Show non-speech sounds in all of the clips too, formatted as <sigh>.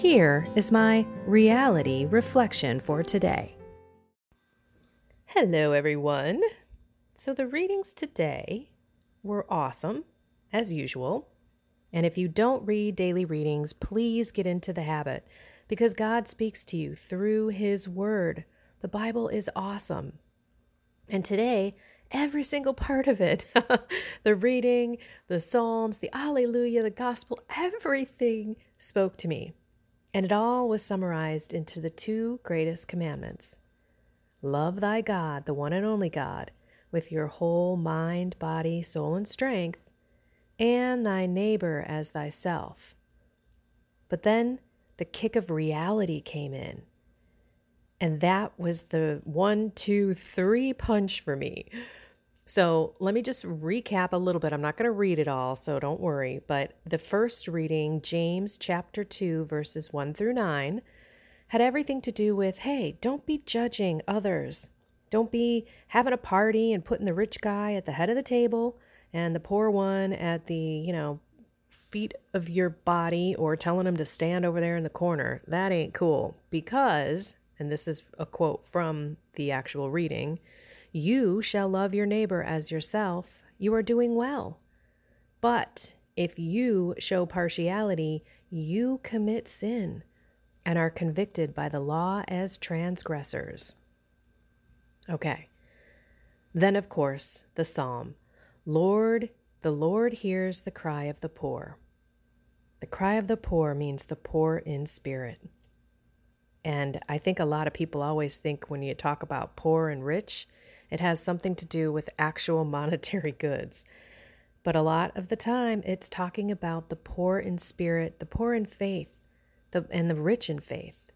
Here is my reality reflection for today. Hello, everyone. So, the readings today were awesome, as usual. And if you don't read daily readings, please get into the habit because God speaks to you through His Word. The Bible is awesome. And today, every single part of it <laughs> the reading, the Psalms, the Alleluia, the Gospel everything spoke to me. And it all was summarized into the two greatest commandments Love thy God, the one and only God, with your whole mind, body, soul, and strength, and thy neighbor as thyself. But then the kick of reality came in. And that was the one, two, three punch for me. So let me just recap a little bit. I'm not going to read it all, so don't worry. But the first reading, James chapter 2, verses 1 through 9, had everything to do with hey, don't be judging others. Don't be having a party and putting the rich guy at the head of the table and the poor one at the, you know, feet of your body or telling him to stand over there in the corner. That ain't cool because, and this is a quote from the actual reading, you shall love your neighbor as yourself. You are doing well. But if you show partiality, you commit sin and are convicted by the law as transgressors. Okay. Then, of course, the psalm Lord, the Lord hears the cry of the poor. The cry of the poor means the poor in spirit. And I think a lot of people always think when you talk about poor and rich, it has something to do with actual monetary goods. But a lot of the time, it's talking about the poor in spirit, the poor in faith, the, and the rich in faith.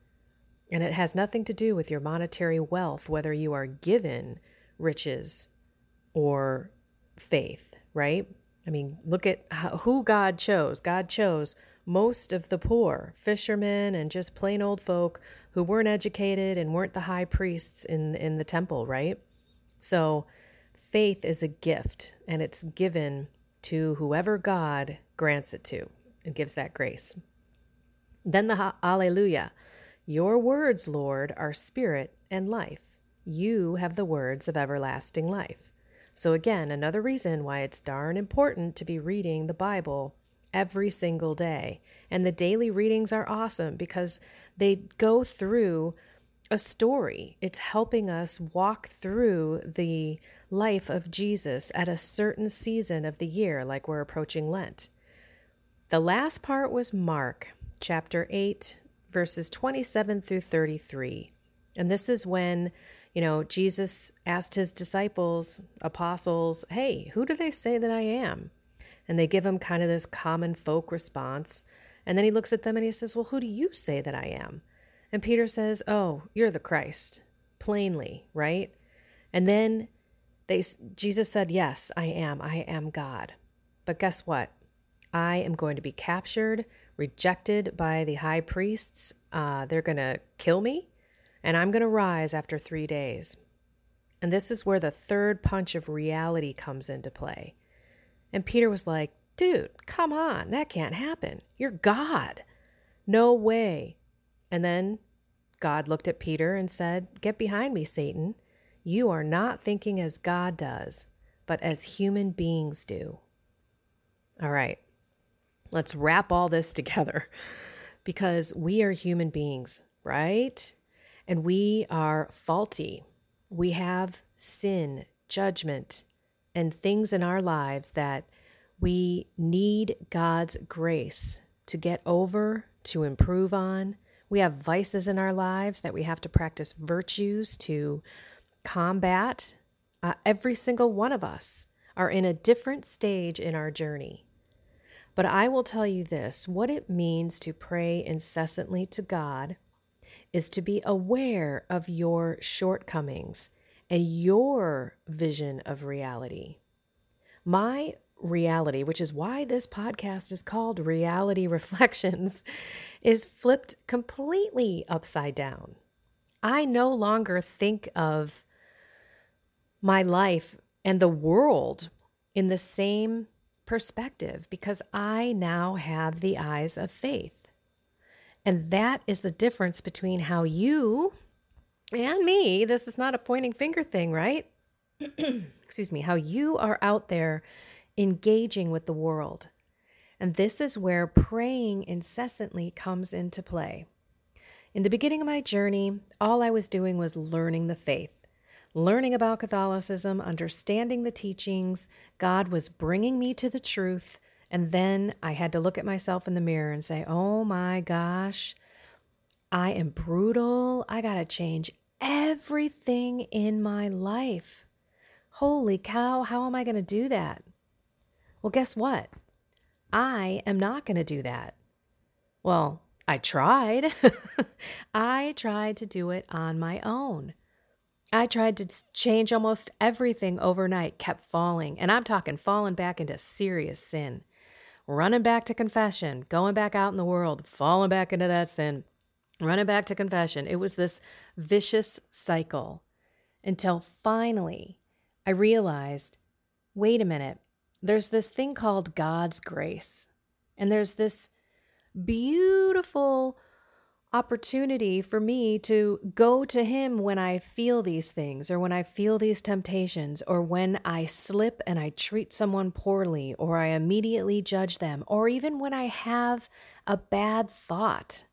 And it has nothing to do with your monetary wealth, whether you are given riches or faith, right? I mean, look at how, who God chose. God chose most of the poor, fishermen and just plain old folk who weren't educated and weren't the high priests in in the temple, right? So faith is a gift and it's given to whoever God grants it to and gives that grace. Then the Alleluia. Your words, Lord, are spirit and life. You have the words of everlasting life. So, again, another reason why it's darn important to be reading the Bible every single day. And the daily readings are awesome because they go through a story. It's helping us walk through the life of Jesus at a certain season of the year, like we're approaching Lent. The last part was Mark chapter 8, verses 27 through 33. And this is when, you know, Jesus asked his disciples, apostles, hey, who do they say that I am? And they give him kind of this common folk response. And then he looks at them and he says, well, who do you say that I am? And Peter says, "Oh, you're the Christ." Plainly, right? And then they Jesus said, "Yes, I am. I am God." But guess what? I am going to be captured, rejected by the high priests. Uh, they're going to kill me, and I'm going to rise after three days. And this is where the third punch of reality comes into play. And Peter was like, dude, come on, that can't happen. You're God. No way. And then God looked at Peter and said, Get behind me, Satan. You are not thinking as God does, but as human beings do. All right, let's wrap all this <laughs> together because we are human beings, right? And we are faulty. we have sin, judgment, and things in our lives that we need God's grace to get over, to improve on. We have vices in our lives that we have to practice virtues to combat. Uh, every single one of us are in a different stage in our journey. But I will tell you this what it means to pray incessantly to God is to be aware of your shortcomings and your vision of reality. My reality, which is why this podcast is called Reality Reflections, <laughs> is flipped completely upside down. I no longer think of my life and the world in the same perspective because I now have the eyes of faith. And that is the difference between how you and me, this is not a pointing finger thing, right? <clears throat> Excuse me, how you are out there engaging with the world. And this is where praying incessantly comes into play. In the beginning of my journey, all I was doing was learning the faith, learning about Catholicism, understanding the teachings. God was bringing me to the truth. And then I had to look at myself in the mirror and say, oh my gosh, I am brutal. I got to change everything in my life. Holy cow, how am I going to do that? Well, guess what? I am not going to do that. Well, I tried. <laughs> I tried to do it on my own. I tried to change almost everything overnight, kept falling, and I'm talking falling back into serious sin, running back to confession, going back out in the world, falling back into that sin, running back to confession. It was this vicious cycle until finally I realized wait a minute, there's this thing called God's grace. And there's this beautiful opportunity for me to go to Him when I feel these things, or when I feel these temptations, or when I slip and I treat someone poorly, or I immediately judge them, or even when I have a bad thought.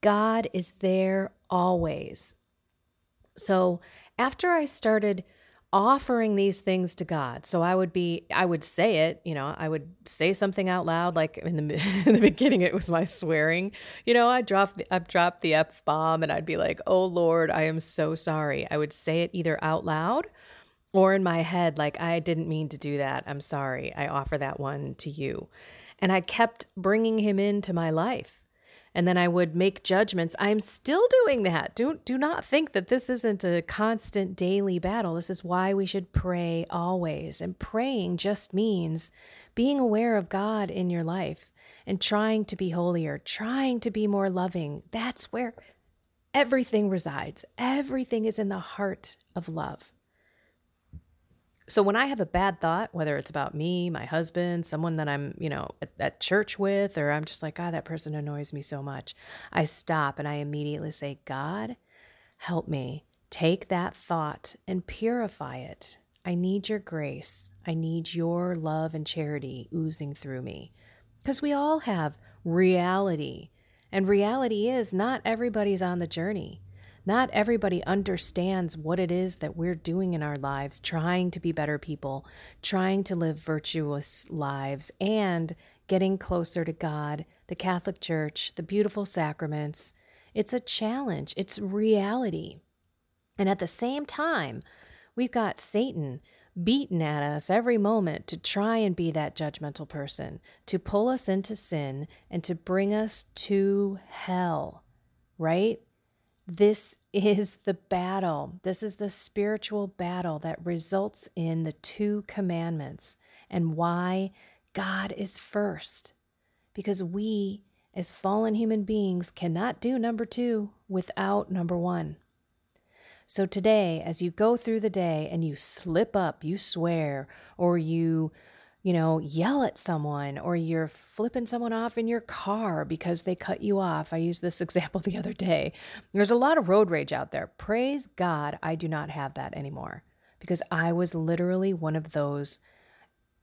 God is there always. So after I started offering these things to God. So I would be, I would say it, you know, I would say something out loud. Like in the <laughs> in the beginning, it was my swearing. You know, I drop the, I drop the f bomb, and I'd be like, "Oh Lord, I am so sorry." I would say it either out loud or in my head, like, "I didn't mean to do that. I'm sorry. I offer that one to you." And I kept bringing him into my life and then I would make judgments. I'm still doing that. Do, do not think that this isn't a constant daily battle. This is why we should pray always. And praying just means being aware of God in your life and trying to be holier, trying to be more loving. That's where everything resides. Everything is in the heart of love. So when I have a bad thought, whether it's about me, my husband, someone that I'm, you know, at, at church with, or I'm just like, God, that person annoys me so much, I stop and I immediately say, God, help me. Take that thought and purify it. I need your grace. I need your love and charity oozing through me. Because we all have reality. And reality is not everybody's on the journey. Not everybody understands what it is that we're doing in our lives, trying to be better people, trying to live virtuous lives, and getting closer to God, the Catholic Church, the beautiful sacraments. It's a challenge, it's reality. And at the same time, we've got Satan beaten at us every moment to try and be that judgmental person, to pull us into sin and to bring us to hell, right? This is the battle. This is the spiritual battle that results in the two commandments and why God is first. Because we, as fallen human beings, cannot do number two without number one. So today, as you go through the day and you slip up, you swear, or you you know, yell at someone or you're flipping someone off in your car because they cut you off. I used this <laughs> example the other day. There's a lot of road rage out there. Praise God, I do not have that anymore because I was literally one of those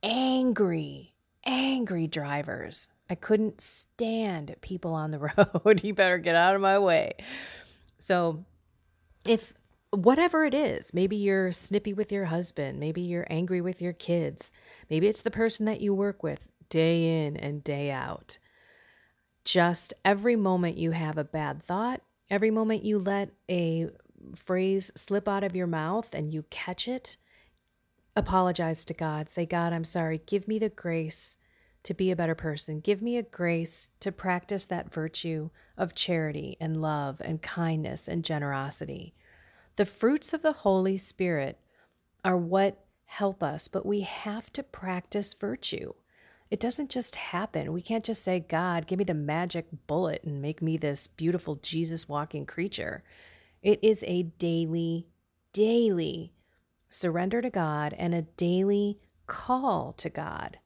angry, angry drivers. I couldn't stand people on the <laughs> road. you better get out of my way. So, if whatever it is. Maybe you're snippy with your husband. Maybe you're angry with your kids. Maybe it's the person that you work with day in and day out. Just every moment you have a bad thought, every moment you let a phrase slip out of your mouth and you catch it, apologize to God. Say, God, I'm sorry. Give me the grace to be a better person. Give me a grace to practice that virtue of charity and love and kindness and generosity. The fruits of the Holy Spirit are what help us, but we have to practice virtue. It doesn't just happen. We can't just say, God, give me the magic bullet and make me this beautiful Jesus walking creature. It is a daily, daily surrender to God and a daily call to God.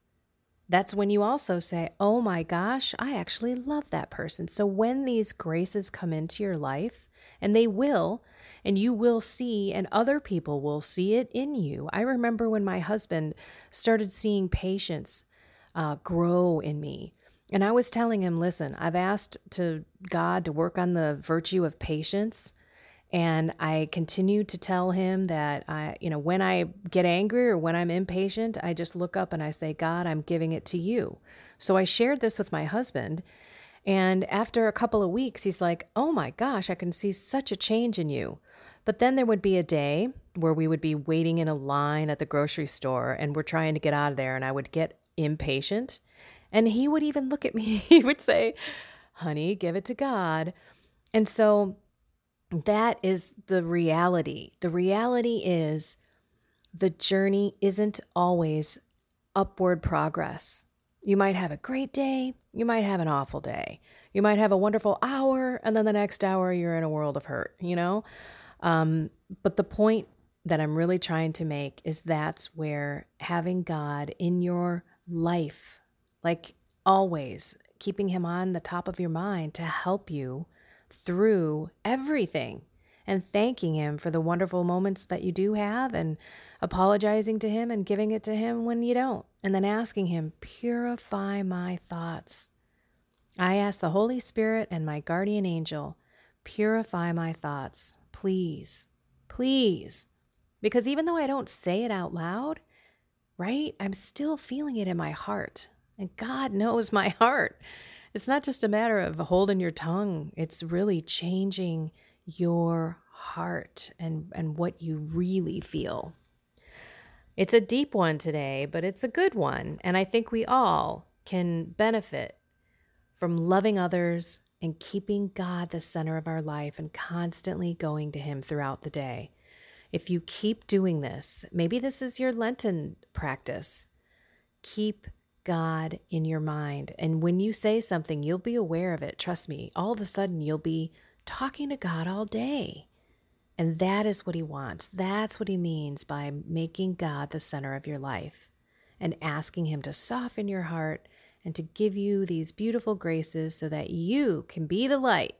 That's when you also say, Oh my gosh, I actually love that person. So when these graces come into your life, and they will, and you will see, and other people will see it in you. I remember when my husband started seeing patience uh, grow in me. And I was telling him, listen, I've asked to God to work on the virtue of patience. And I continue to tell him that I, you know, when I get angry or when I'm impatient, I just look up and I say, God, I'm giving it to you. So I shared this with my husband. And after a couple of weeks, he's like, Oh my gosh, I can see such a change in you. But then there would be a day where we would be waiting in a line at the grocery store and we're trying to get out of there. And I would get impatient. And he would even look at me, <laughs> he would say, Honey, give it to God. And so that is the reality. The reality is the journey isn't always upward progress. You might have a great day, you might have an awful day. You might have a wonderful hour, and then the next hour you're in a world of hurt, you know? Um, but the point that I'm really trying to make is that's where having God in your life, like always, keeping Him on the top of your mind to help you through everything and thanking Him for the wonderful moments that you do have and apologizing to Him and giving it to Him when you don't. And then asking Him, purify my thoughts. I ask the Holy Spirit and my guardian angel, purify my thoughts, please, please. Because even though I don't say it out loud, right, I'm still feeling it in my heart. And God knows my <laughs> heart. It's not just a matter of holding your tongue, it's really changing your heart and, and what you really feel. It's a deep one today, but it's a good one. And I think we all can benefit from loving others and keeping God the center of our life and constantly going to Him throughout the day. If you keep doing this, maybe this is your Lenten practice. Keep God in your mind. And when you say something, you'll be aware of it. Trust me, all of a sudden, you'll be talking to God all day. And that is what He wants. That's what He means by making God the center of your life and asking Him to soften your heart and to give you these beautiful graces so that you can be the light.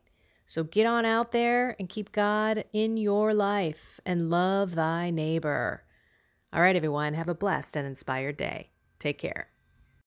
So get on out there and keep God in your life and love thy neighbor. All right, everyone, have a blessed and inspired day. Take care.